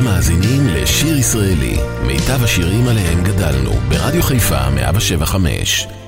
אתם מאזינים לשיר ישראלי, מיטב השירים עליהם גדלנו, ברדיו חיפה 175.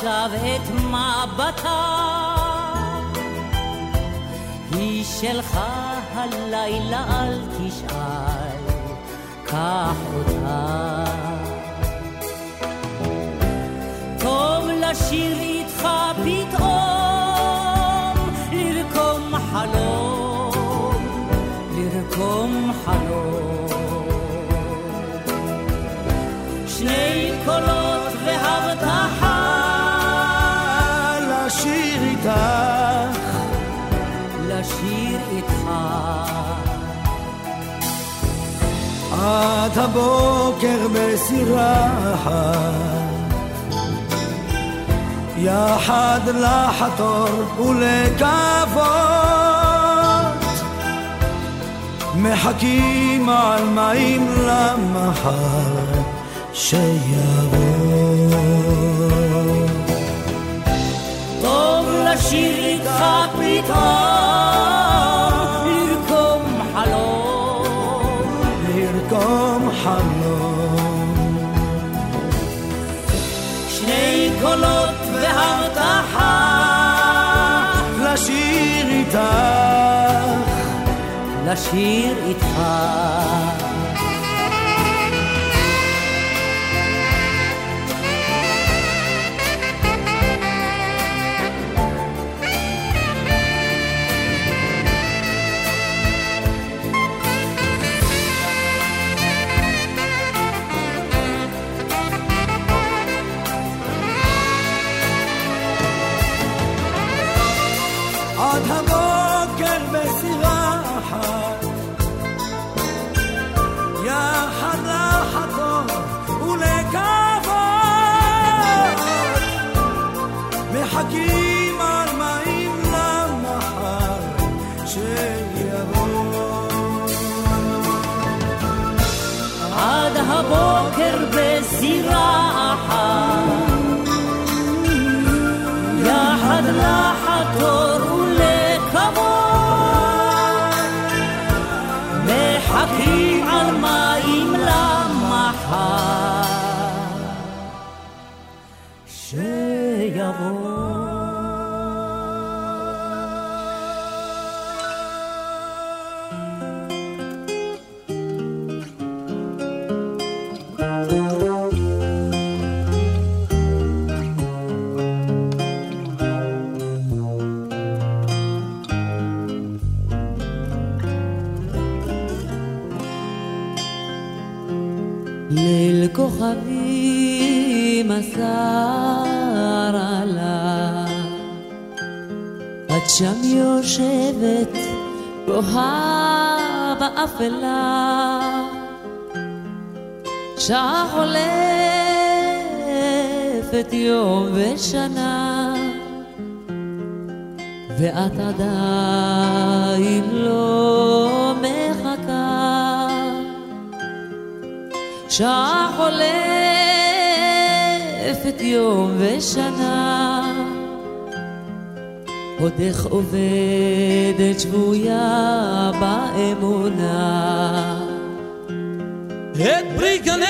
עכשיו את מבטה. היא שלך הלילה אל תשאל קח אותה. טוב לשיר איתך פתאום לרקום חלום לרקום חלום. שני קולות עד הבוקר בסירה יחד לחתור ולקוות מחכים על מים למחר שיבוא. טוב לשיר איתך פתאום איתך לשיר איתך שם יושבת בוהה באפלה שעה חולפת יום ושנה, ואת עדיין לא מחכה. שעה חולפת יום ושנה, עוד איך עובדת שבויה באמונה. את פרי גנך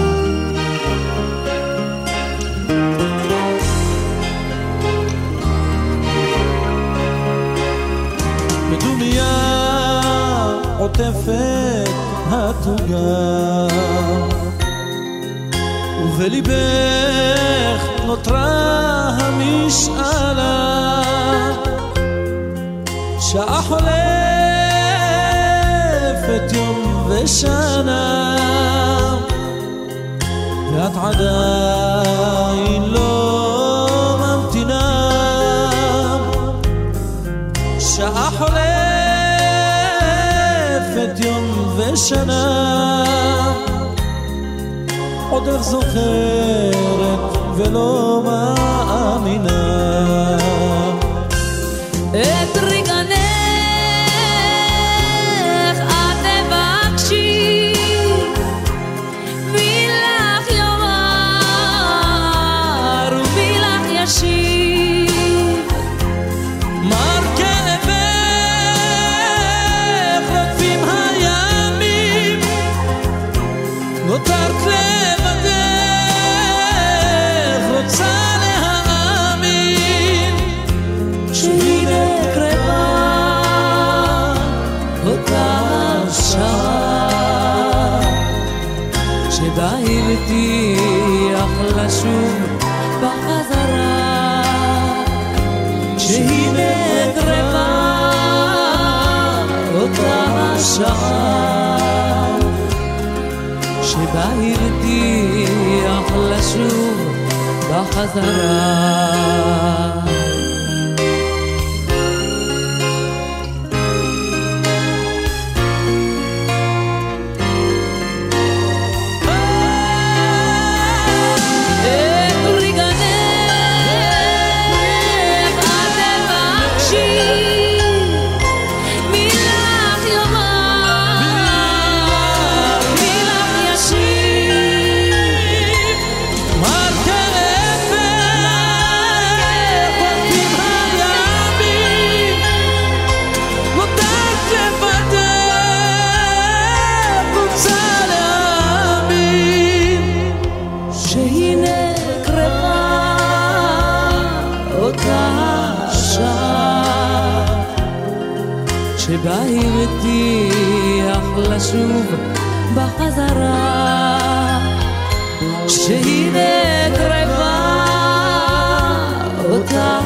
עוטפת התוגה. ובליבך נותרה המשאלה. שעה חולפת יום ושנה ואת עדיין לא ושנה עוד איך זוכרת ולא מאמינה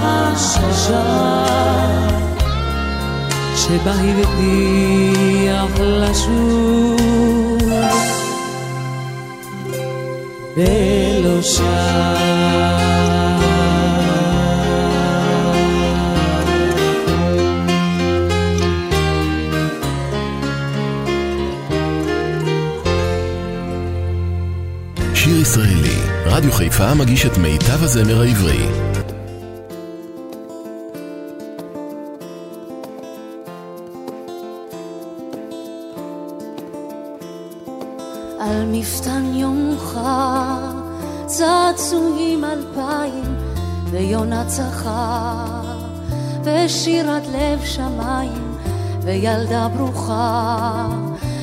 השעה שבה הבטיח לשוב ולא. שיר ישראלי, רדיו חיפה מגיש את מיטב הזמר העברי. צחר ושירת לב שמיים וילדה ברוכה.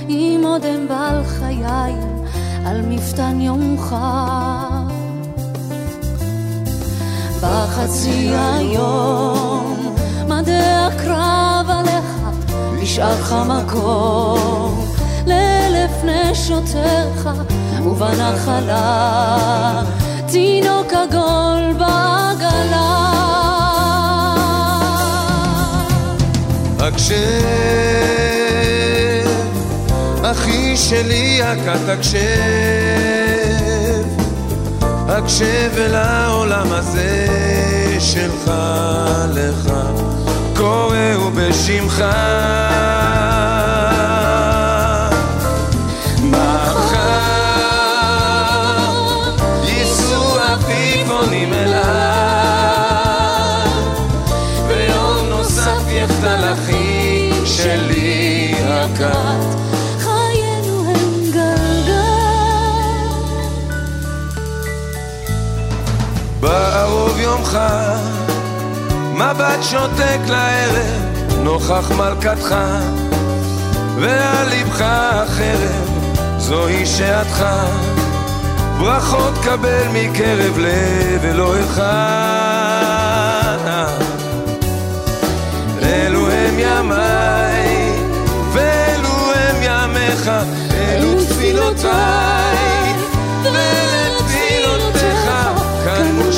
עם אודם בעל חיים על מפתן יומך. בחצי היום מדי הקרב עליך נשאר לך מקום. לאלף נשותיך ובנחלה תינוק עגול בעגלה. הקשב, אחי שלי הכת הקשב, הקשב אל העולם הזה שלך לך, קוראו בשמך יומך, מבט שותק לערב, נוכח מלכתך, ועל לבך החרב, זוהי שעתך. ברכות קבל מקרב לב אלוהיך. אלו הם ימיי ימיך, אלו תפילותיי, ולתפילותיך כאן מול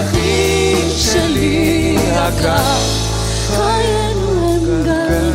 אחי שלי יקר, חיינו הם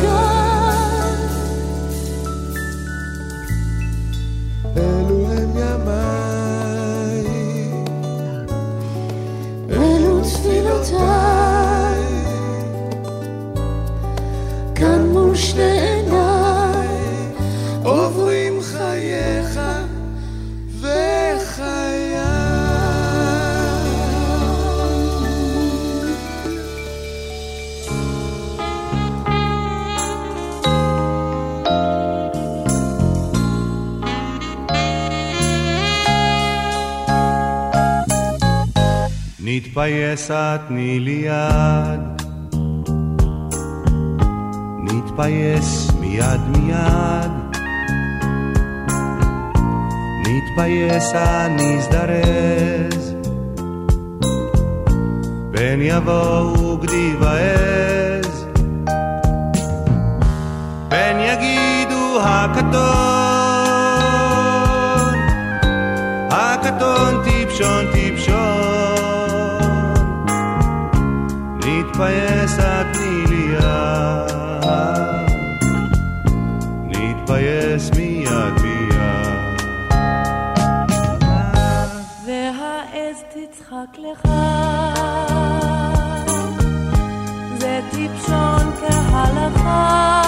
גלגל נתפייסה תני לי יד, נתפייס מיד מיד, נתפייסה נזדרז, פן יבואו גדי ועז, פן יגידו הקטון, הקטון טיפשון נתפייס תני לי יד, נתפייס מיד מיד. והעז תצחק לך, זה טיפשון כהלכה,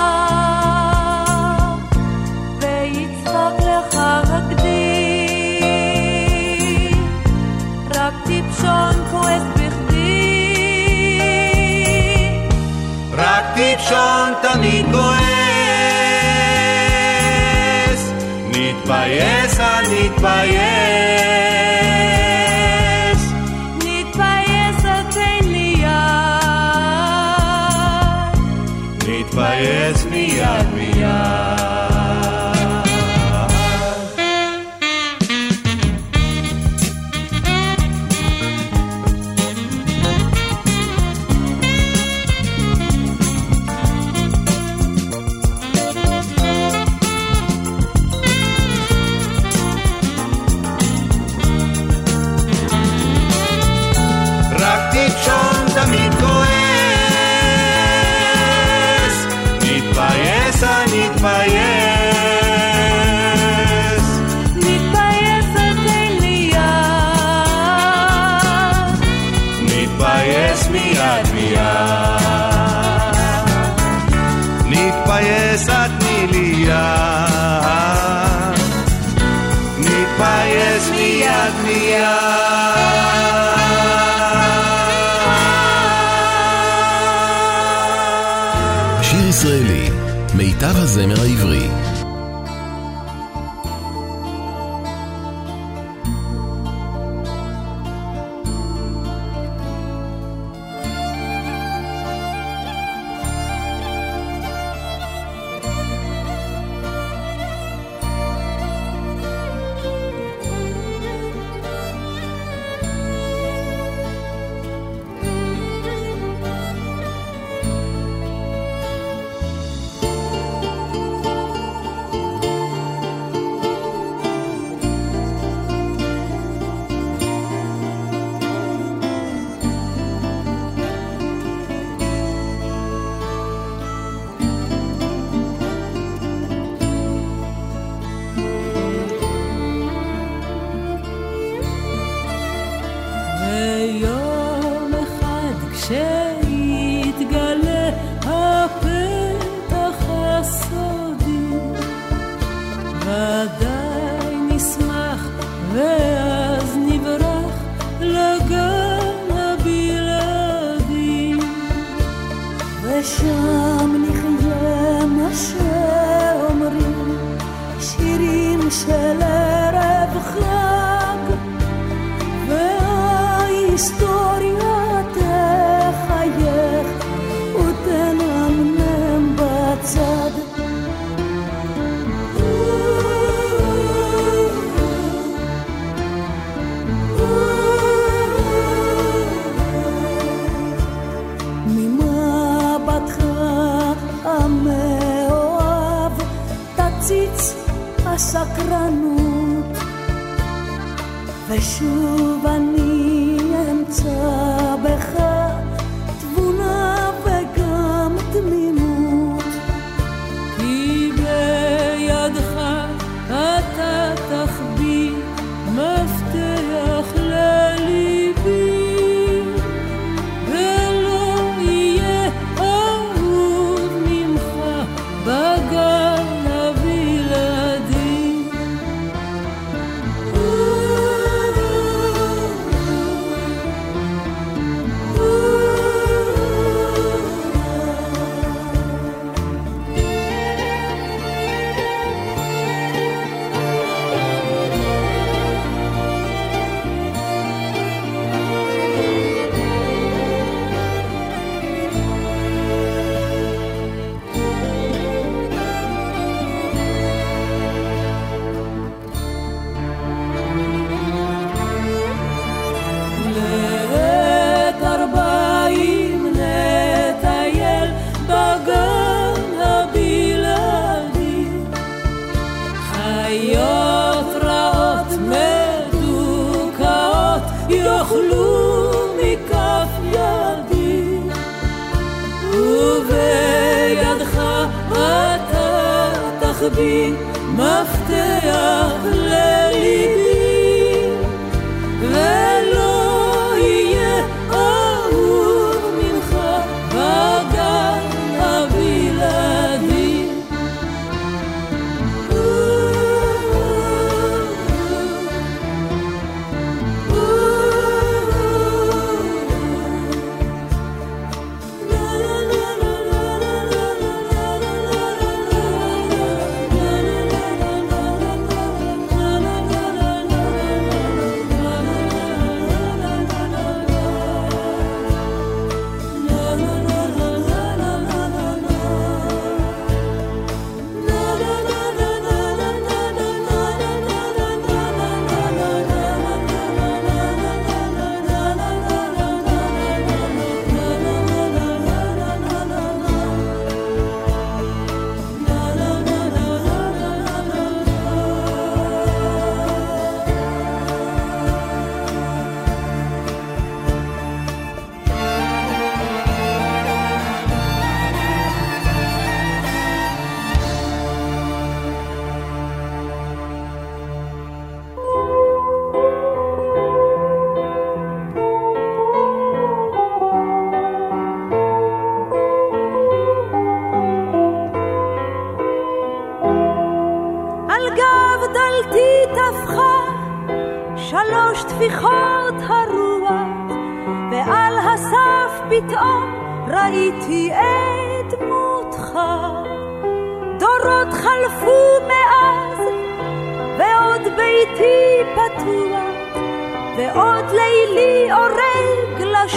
נתבייס, נתבייס.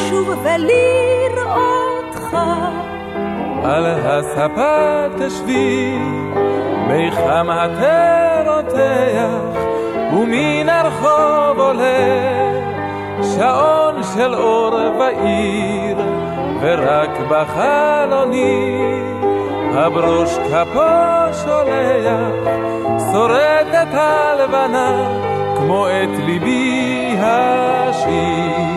לשוב ולראותך. על הספה תשבי, מיחם התה רותח, ומן הרחוב עולה שעון של אור בעיר, ורק בחלוני הברוש כפו שולח, שורדת הלבנה כמו את ליבי השיר.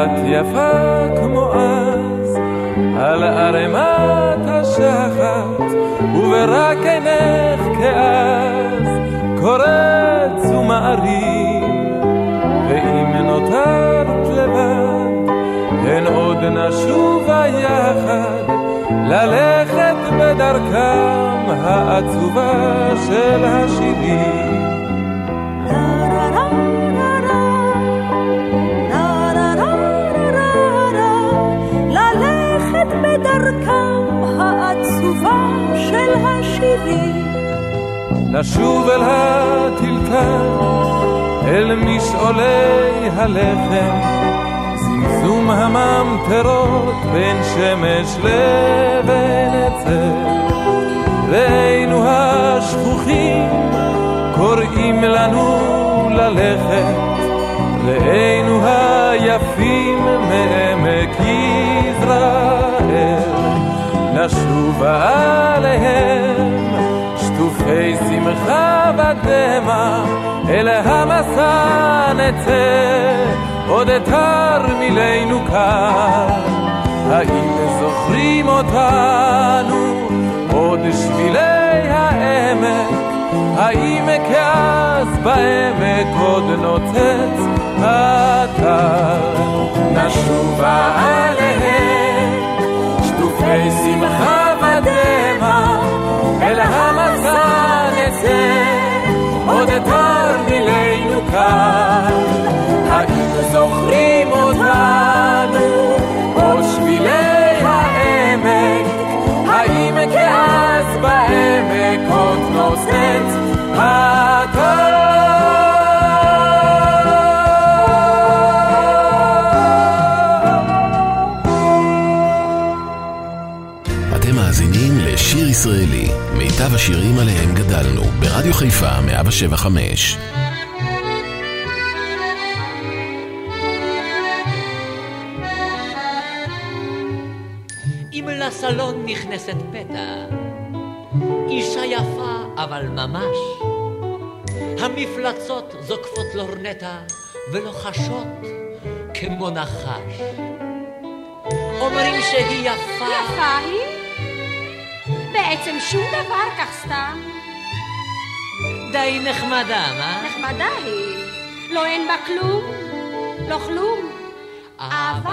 ואת יפה כמו אז, על ערימת השחת, וברק עינך כאז, קורץ ומעריב, ואם נותרת לבד, הן עוד נשובה יחד, ללכת בדרכם העצובה של השירים. לשוב אל הטלטל, אל משעולי הלחם, זמזום הממטרות בין שמש לבין עצר. ראינו השכוחים קוראים לנו ללכת, ראינו היפים מעמק יזרעאל, נשובה עליהם שטופי שמחה ודמע, אל המסע נצא, עוד תרמילנו כאן. האם זוכרים אותנו, עוד שבילי העמק, האם כאז בעמק עוד נוצץ הטל? נשובה עליהם, שטופי שמחה ודמע, אל המסע נצא, עוד תרמילנו כאן. האם זוכרים ברדיו חיפה 175. אם לסלון נכנסת פתע, אישה יפה אבל ממש, המפלצות זוקפות לורנטה ולוחשות כמו נחש. אומרים שהיא יפה, יפה היא? בעצם שום דבר כך סתם. די נחמדה, מה? נחמדה היא. לא אין בה כלום, לא כלום. אבל...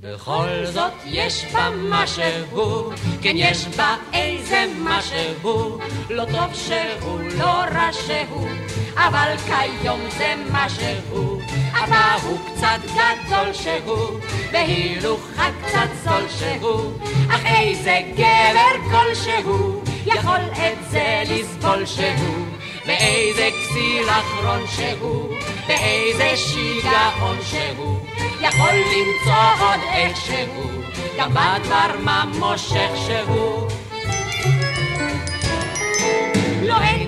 בכל זאת יש בה משהו, כן יש בה איזה משהו, לא טוב שהוא, לא רע שהוא, אבל כיום זה משהו, אבא הוא קצת גדול שהוא, והילוכה קצת זול שהוא, אך איזה גבר כלשהו, יכול את זה לסבול שהוא, ואיזה כסיל אחרון שהוא, ואיזה שיגעון שהוא. יכול למצוא עוד איכשהו, גם בדבר מה מושך שהוא.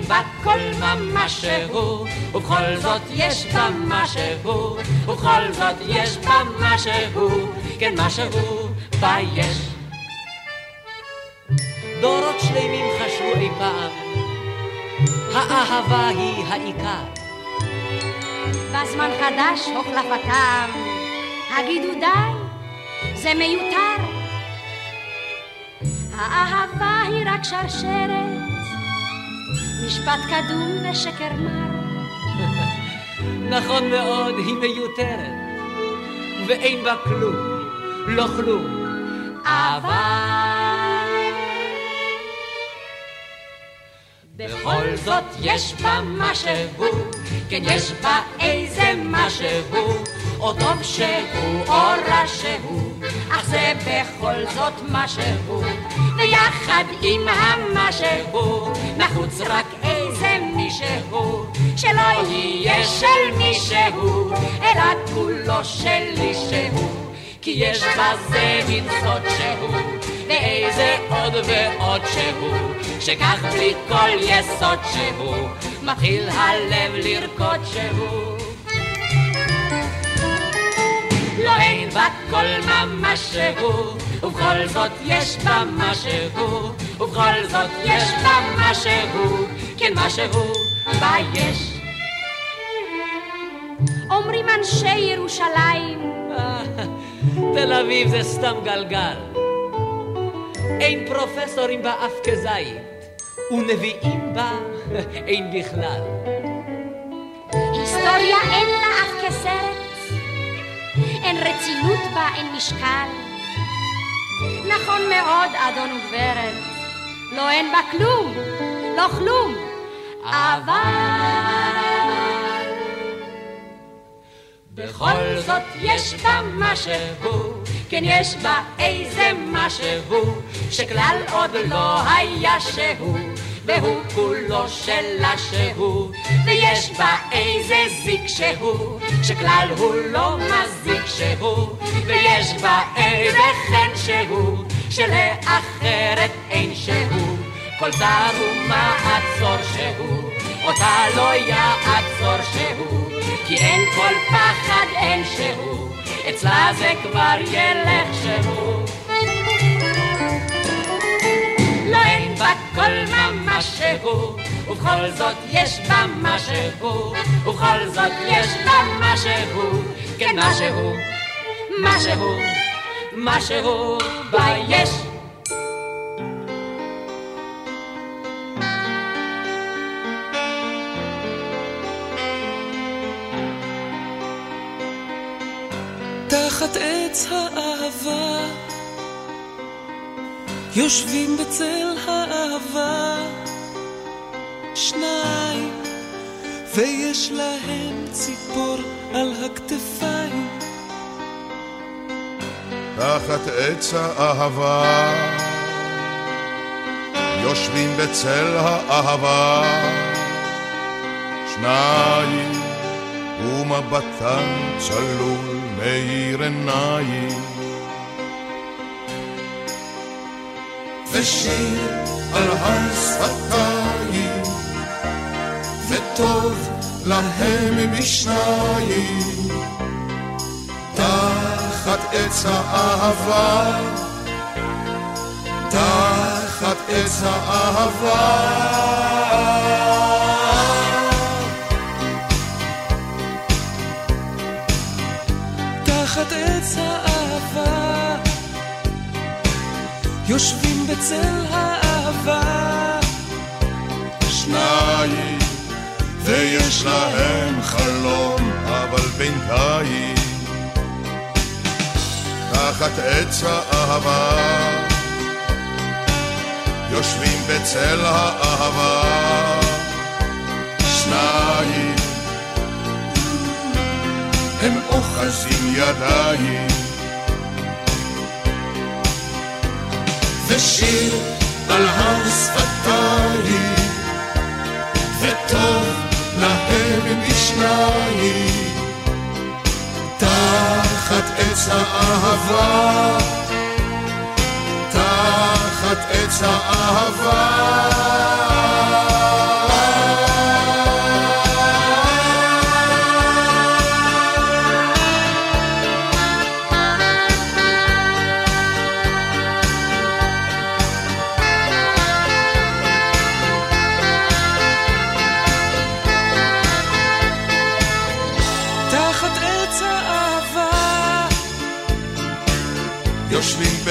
לא אין בה כל ממש שהוא, ובכל זאת יש בה משהו, ובכל זאת יש בה משהו, כן משהו בה יש. דורות שלמים חשבו אי פעם, האהבה היא העיקר. בזמן חדש הוחלפתם, הגידו די, זה מיותר. האהבה היא רק שרשרת, משפט קדום ושקר מר. נכון מאוד, היא מיותרת, ואין בה כלום, לא כלום. אבל בכל זאת יש בה משהו, כן יש בה איזה משהו, או טוב שהוא או רע שהוא, אך זה בכל זאת משהו, ויחד עם המשהו, נחוץ רק איזה מישהו, שלא יהיה של מישהו, אלא כולו שלי שהוא. כי יש בזה מין סוד שהוא, ואיזה עוד ועוד שהוא, שכך בלי כל יסוד שהוא, מתחיל הלב לרקוד שהוא. לא אין בה כל ממש שהוא, ובכל זאת יש בה משהו, ובכל זאת יש בה משהו, כן משהו בה יש. אומרים אנשי ירושלים, תל אביב זה סתם גלגל. אין פרופסורים בה אף כזית, ונביאים בה אין בכלל. היסטוריה אין לה אף כסרט, אין רצינות בה, אין משקל. נכון מאוד, אדון וגברת, לא אין בה כלום, לא כלום, אבל... בכל זאת יש בה משהו, כן יש בה איזה משהו, שכלל עוד לא היה שהוא, והוא כולו שלה שהוא, ויש בה איזה זיק שהוא, שכלל הוא לא מזיק שהוא, ויש בה איזה חן שהוא, שלאחרת אין שהוא, כל זר ומעצור שהוא, אותה לא יעצור שהוא. כי אין כל פחד, אין שהוא, אצלה זה כבר ילך שהוא. לא אין בה כל ממש שהוא, ובכל זאת יש בה משהו, ובכל זאת יש בה משהו, כן משהו, משהו, משהו בה יש. תחת עץ האהבה, יושבים בצל האהבה, שניים, ויש להם ציפור על הכתפיים. תחת עץ האהבה, יושבים בצל האהבה, שניים, ומבטן צלול מאיר עיניים. ושיר על הר שפתיים, וטוב להם משניים, תחת עץ האהבה, תחת עץ האהבה. יושבים בצל האהבה, שניים, ויש להם חלום, אבל בינתיים, תחת עץ האהבה, יושבים בצל האהבה, שניים, הם אוחזים ידיים. ושיר על הר שפתיים, וטוב להם משניים, תחת עץ האהבה, תחת עץ האהבה.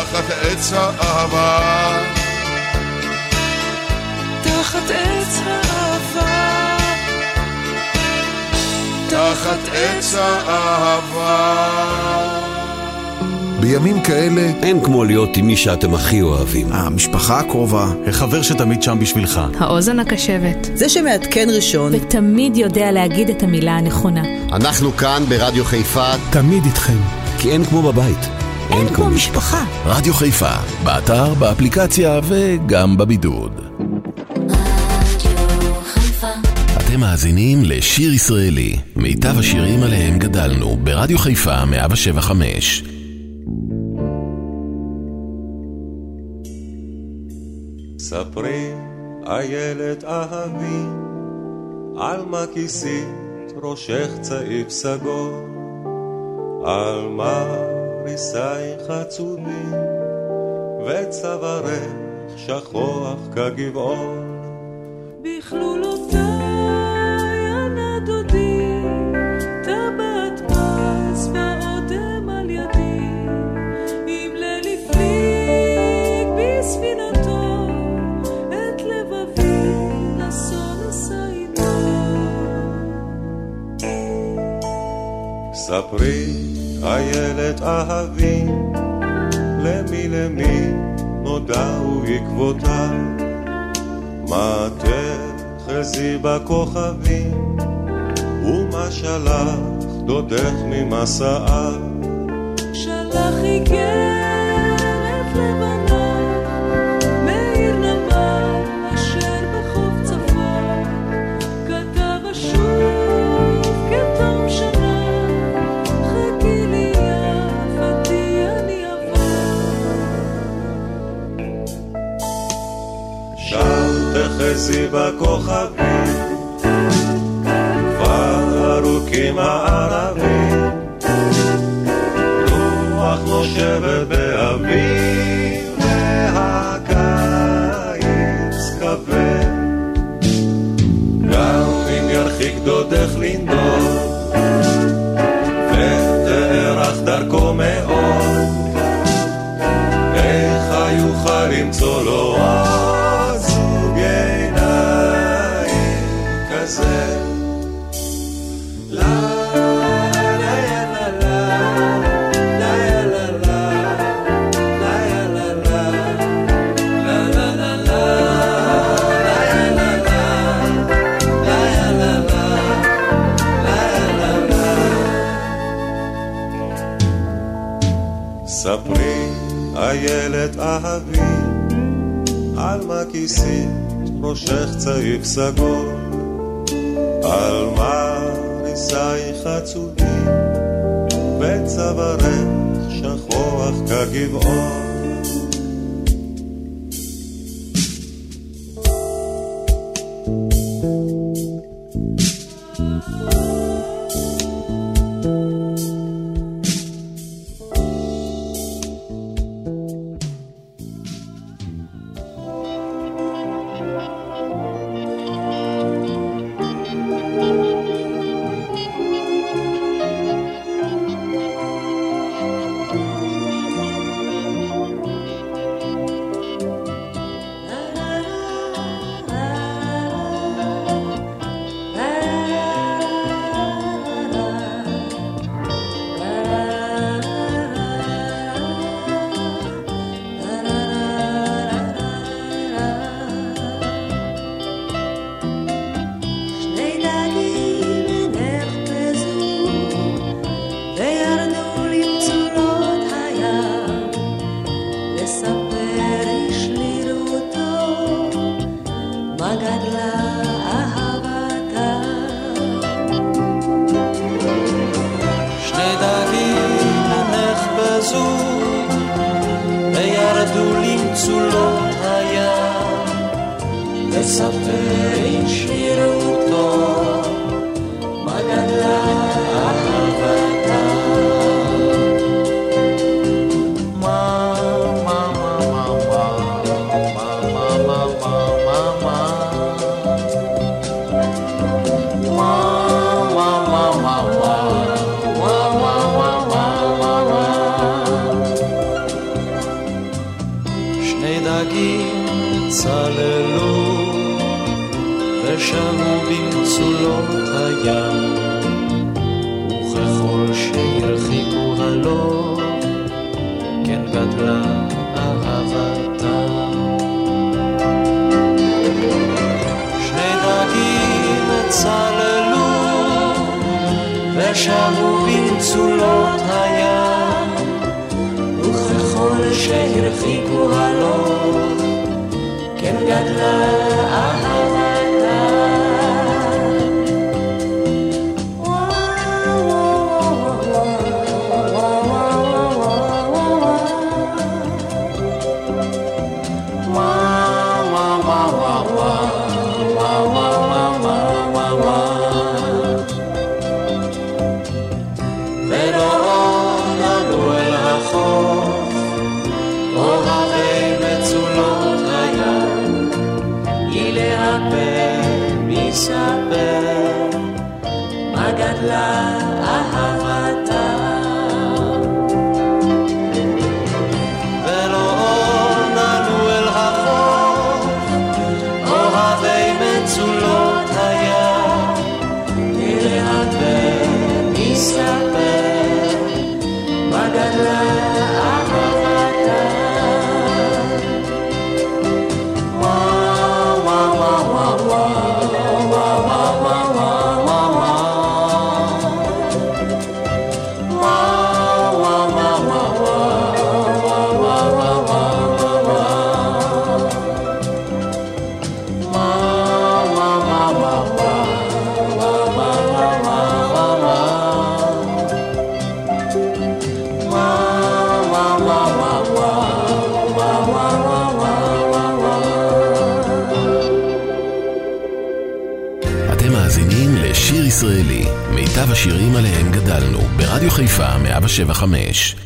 תחת עץ האהבה תחת עץ האהבה תחת עץ האהבה בימים כאלה אין כמו להיות עם מי שאתם הכי אוהבים. המשפחה הקרובה, החבר שתמיד שם בשבילך. האוזן הקשבת. זה שמעדכן ראשון. ותמיד יודע להגיד את המילה הנכונה. אנחנו כאן ברדיו חיפה. תמיד איתכם. כי אין כמו בבית. אין כמו משפחה. רדיו חיפה, באתר, באפליקציה וגם בבידוד. אתם מאזינים לשיר ישראלי, מיטב השירים עליהם גדלנו, ברדיו חיפה 175. ספרי, איילת אהבי, על מה כיסית ראשך צעיף סגול, על מה ריסייך עצומים, וצווארך שכוח כגבעון. בכלולותיי הנדודים ספרי איילת אהבי, למי למי נודעו עקבותיו, מה תחזי בכוכבים, ומה שלח דודך ממסעה. שלח איגרת biarlah חיפה 175.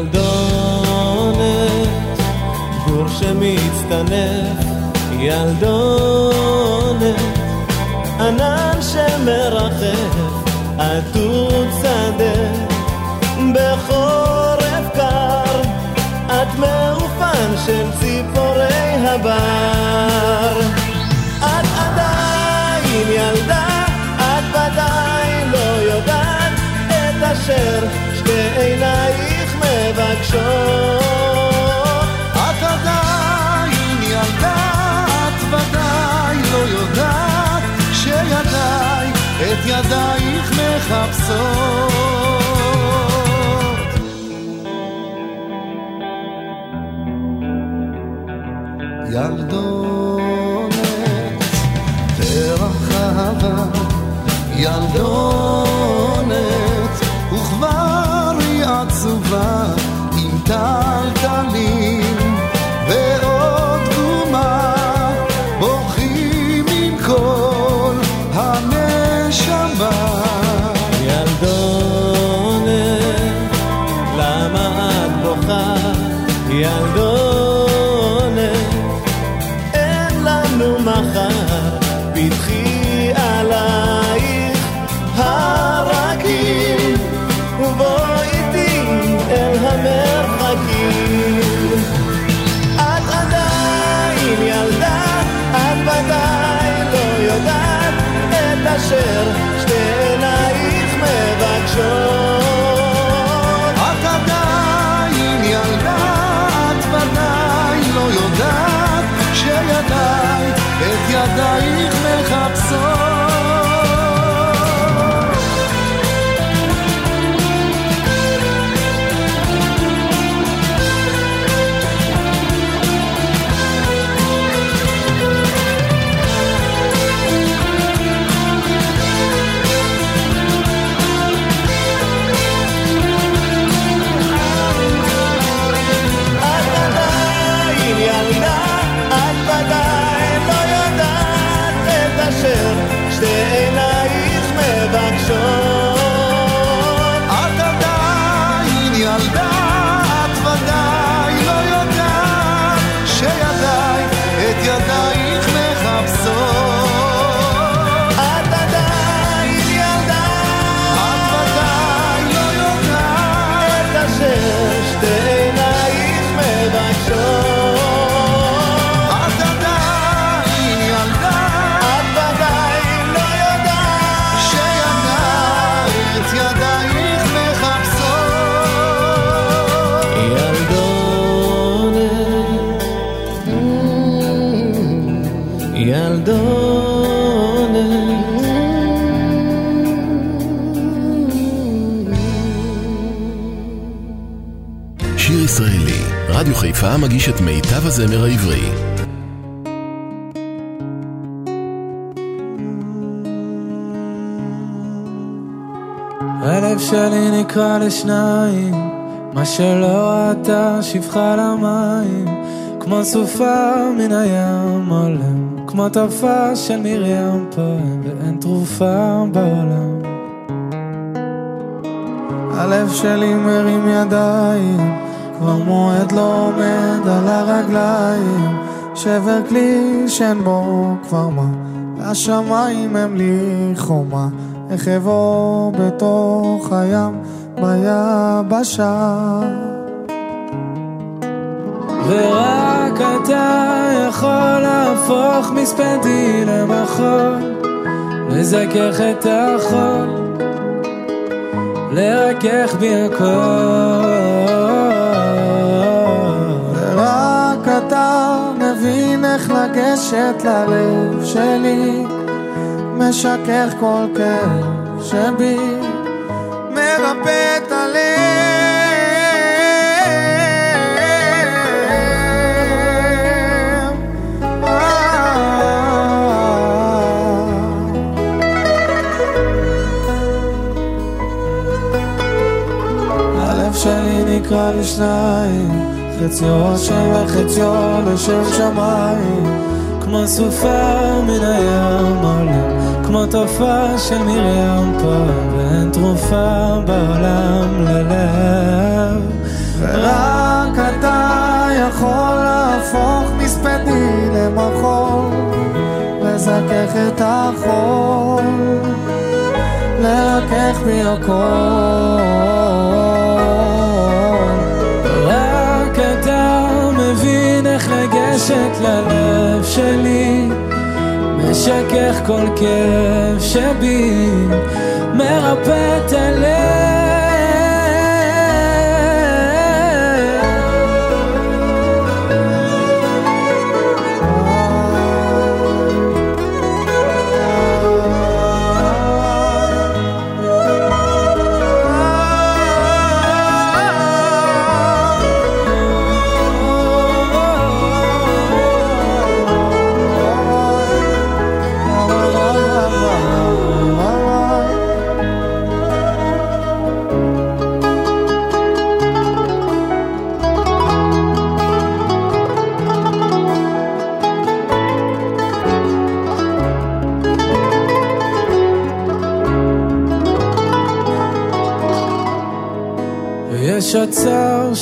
ילדונת, גור שמצטנף, ילדונת, ענן שמרחף, עטות שדה, בחורף קר, את מעופן של ציפורי הבר. מבקשות. את עדיין ילדה, את ודאי לא יודעת שידיי את ידייך מחפשות. מחפשות. שלי נקרע לשניים, מה שלא ראתה שפחה למים, כמו סופה מן הים עולם, כמו טפה של מרים פועם, ואין תרופה בעולם. הלב שלי מרים ידיים, כבר מועד לא עומד על הרגליים, שבר כלי שאין בו כבר מה, והשמיים הם לי חומה, איך אבוא בתוך הים, ביבשה. ורק אתה יכול להפוך מספדי למחול, לזכך את החול, לרכך בי הכל. ורק אתה מבין איך לגשת ללב שלי, משכך כל כך שבי, מרפא את הלב. הלב שלי נקרא לשניים, חציו השם וחציו לשם שמיים, כמו סופה מן הים עולה. כמו תופעה של מרים פעם, ואין תרופה בעולם ללב. ורק אתה יכול להפוך מספדי למחול, לזכך את החול, לרכך בי הכל. רק אתה מבין איך לגשת ללב שלי, משכך כל כאב שבי, מרפא את הלב.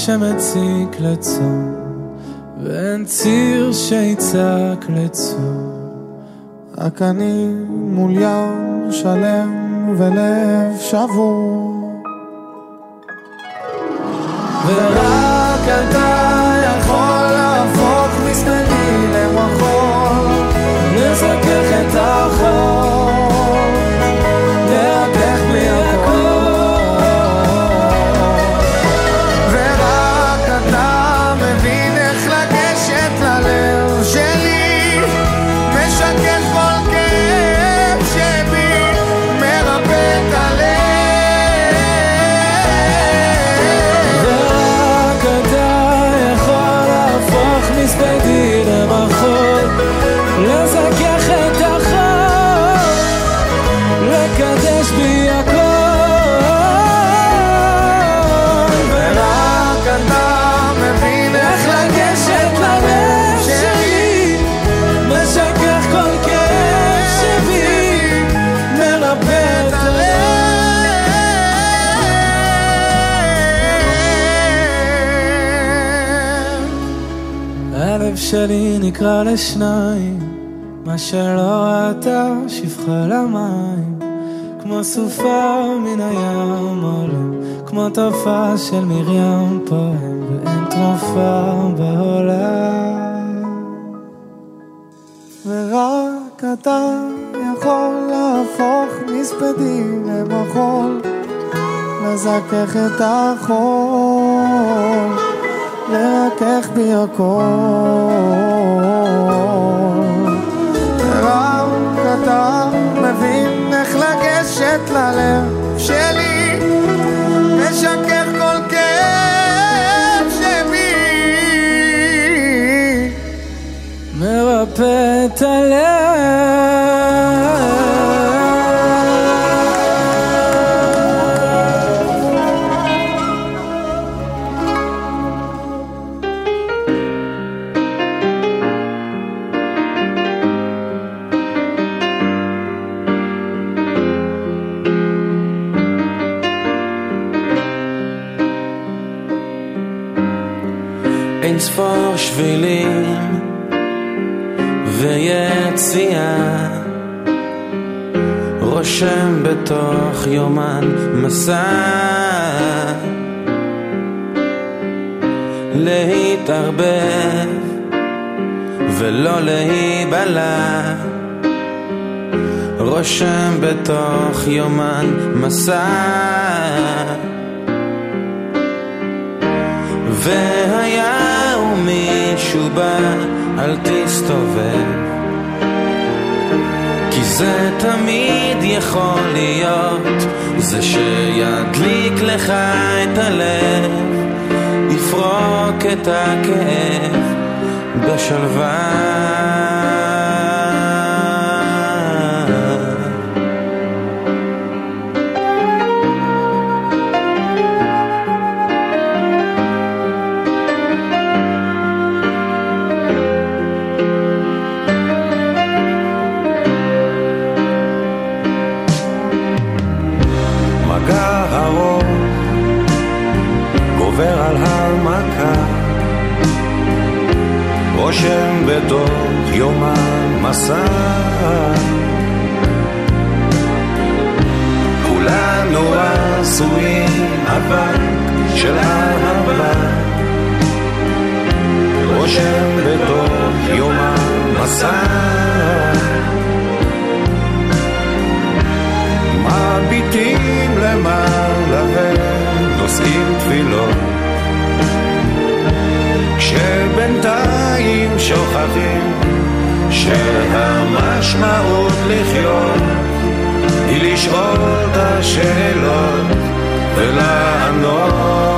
שמציק לצום, ואין ציר שיצעק לצום. רק אני מול ים שלם ולב שבור. ורק אתה יכול להפוך מסתני למחול, לזכך את החול, שלי נקרע לשניים, מה שלא ראתה שפחה למים, כמו סופה מן הים עולם, כמו תופעה של מרים פועם, ואין תרופה בעולם. ורק אתה יכול להפוך מספדי למחול, לזכך את החול, לרכך בי הכל. ורק אתה מבין איך לגשת ללב שלי, משכך כל כאב שבי. מרפא את הלב. רושם בתוך יומן מסע. להתערבב ולא להיבלע. רושם בתוך יומן מסע. והיה ומישהו בא אל תסתובב זה תמיד יכול להיות. זה שידליק לך את הלב יפרוק את הכאב בשלווה בתוך יום המסע. כולנו עשויים אבק של אהבה. רושם בתוך יום המסע. מביטים למעלה ונושאים תפילות כשבינתיים שוכחים שהמשמעות לחיות היא לשאול את השאלות ולענות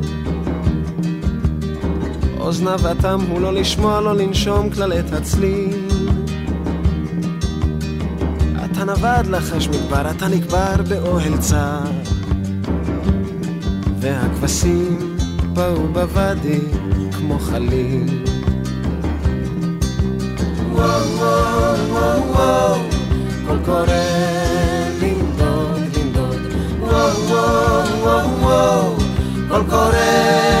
אוזניו אטם הוא לא לשמוע, לא לנשום כלל את הצליל. אתה נווד לחש מדבר, אתה נקבר באוהל צר. והכבשים באו בוואדי כמו חליל. וואו וואו וואו וואו, קול קורא לנדוד לנדוד. וואו וואו וואו וואו, קול קורא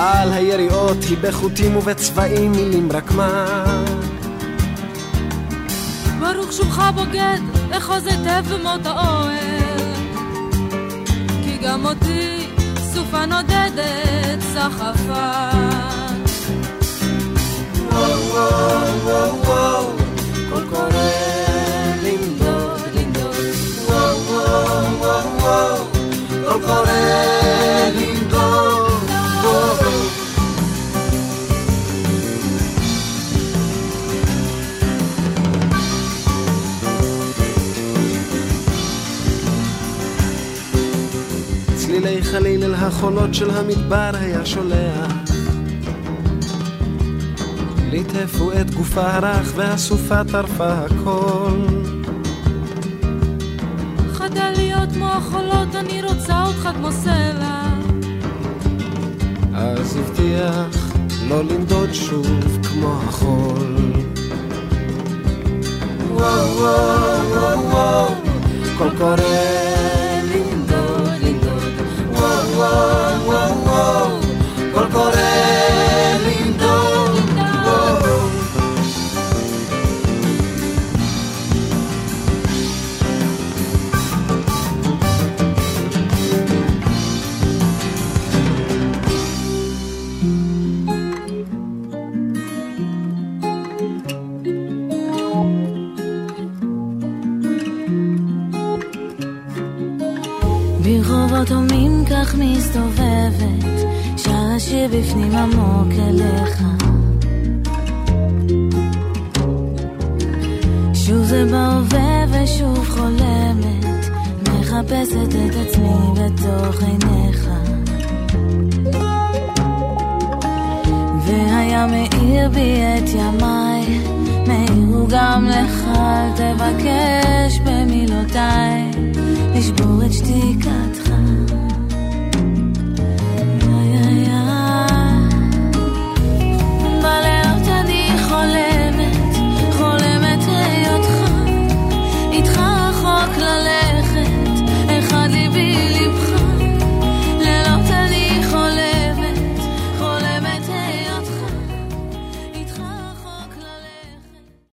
על היריעות היא בחוטים ובצבעים מילים רק מה ברוך שובך בוגד, אחוז היטב במות האוהל. כי גם אותי סופה נודדת סחפה. וואו וואו וואו וואו קול קורא לנדוד לנדוד וואו וואו וואו וואו קול קורא לנדוד חליל אל החולות של המדבר היה שולח ליטפו את גופה הרך והסופה טרפה הכל. חדל להיות כמו החולות, אני רוצה אותך כמו סלע. אז הבטיח לא לנדוד שוב כמו החול. וואו וואו וואו וואו, קול קורא וואו וואו וואו וואו, קול מסתובבת, שר השיר בפנים עמוק אליך. שוב זה בהווה ושוב חולמת, מחפשת את עצמי בתוך עיניך. והיה מאיר בי את ימיי, מאירו גם לך, אל תבקש במילותיי, לשבור את שתיקת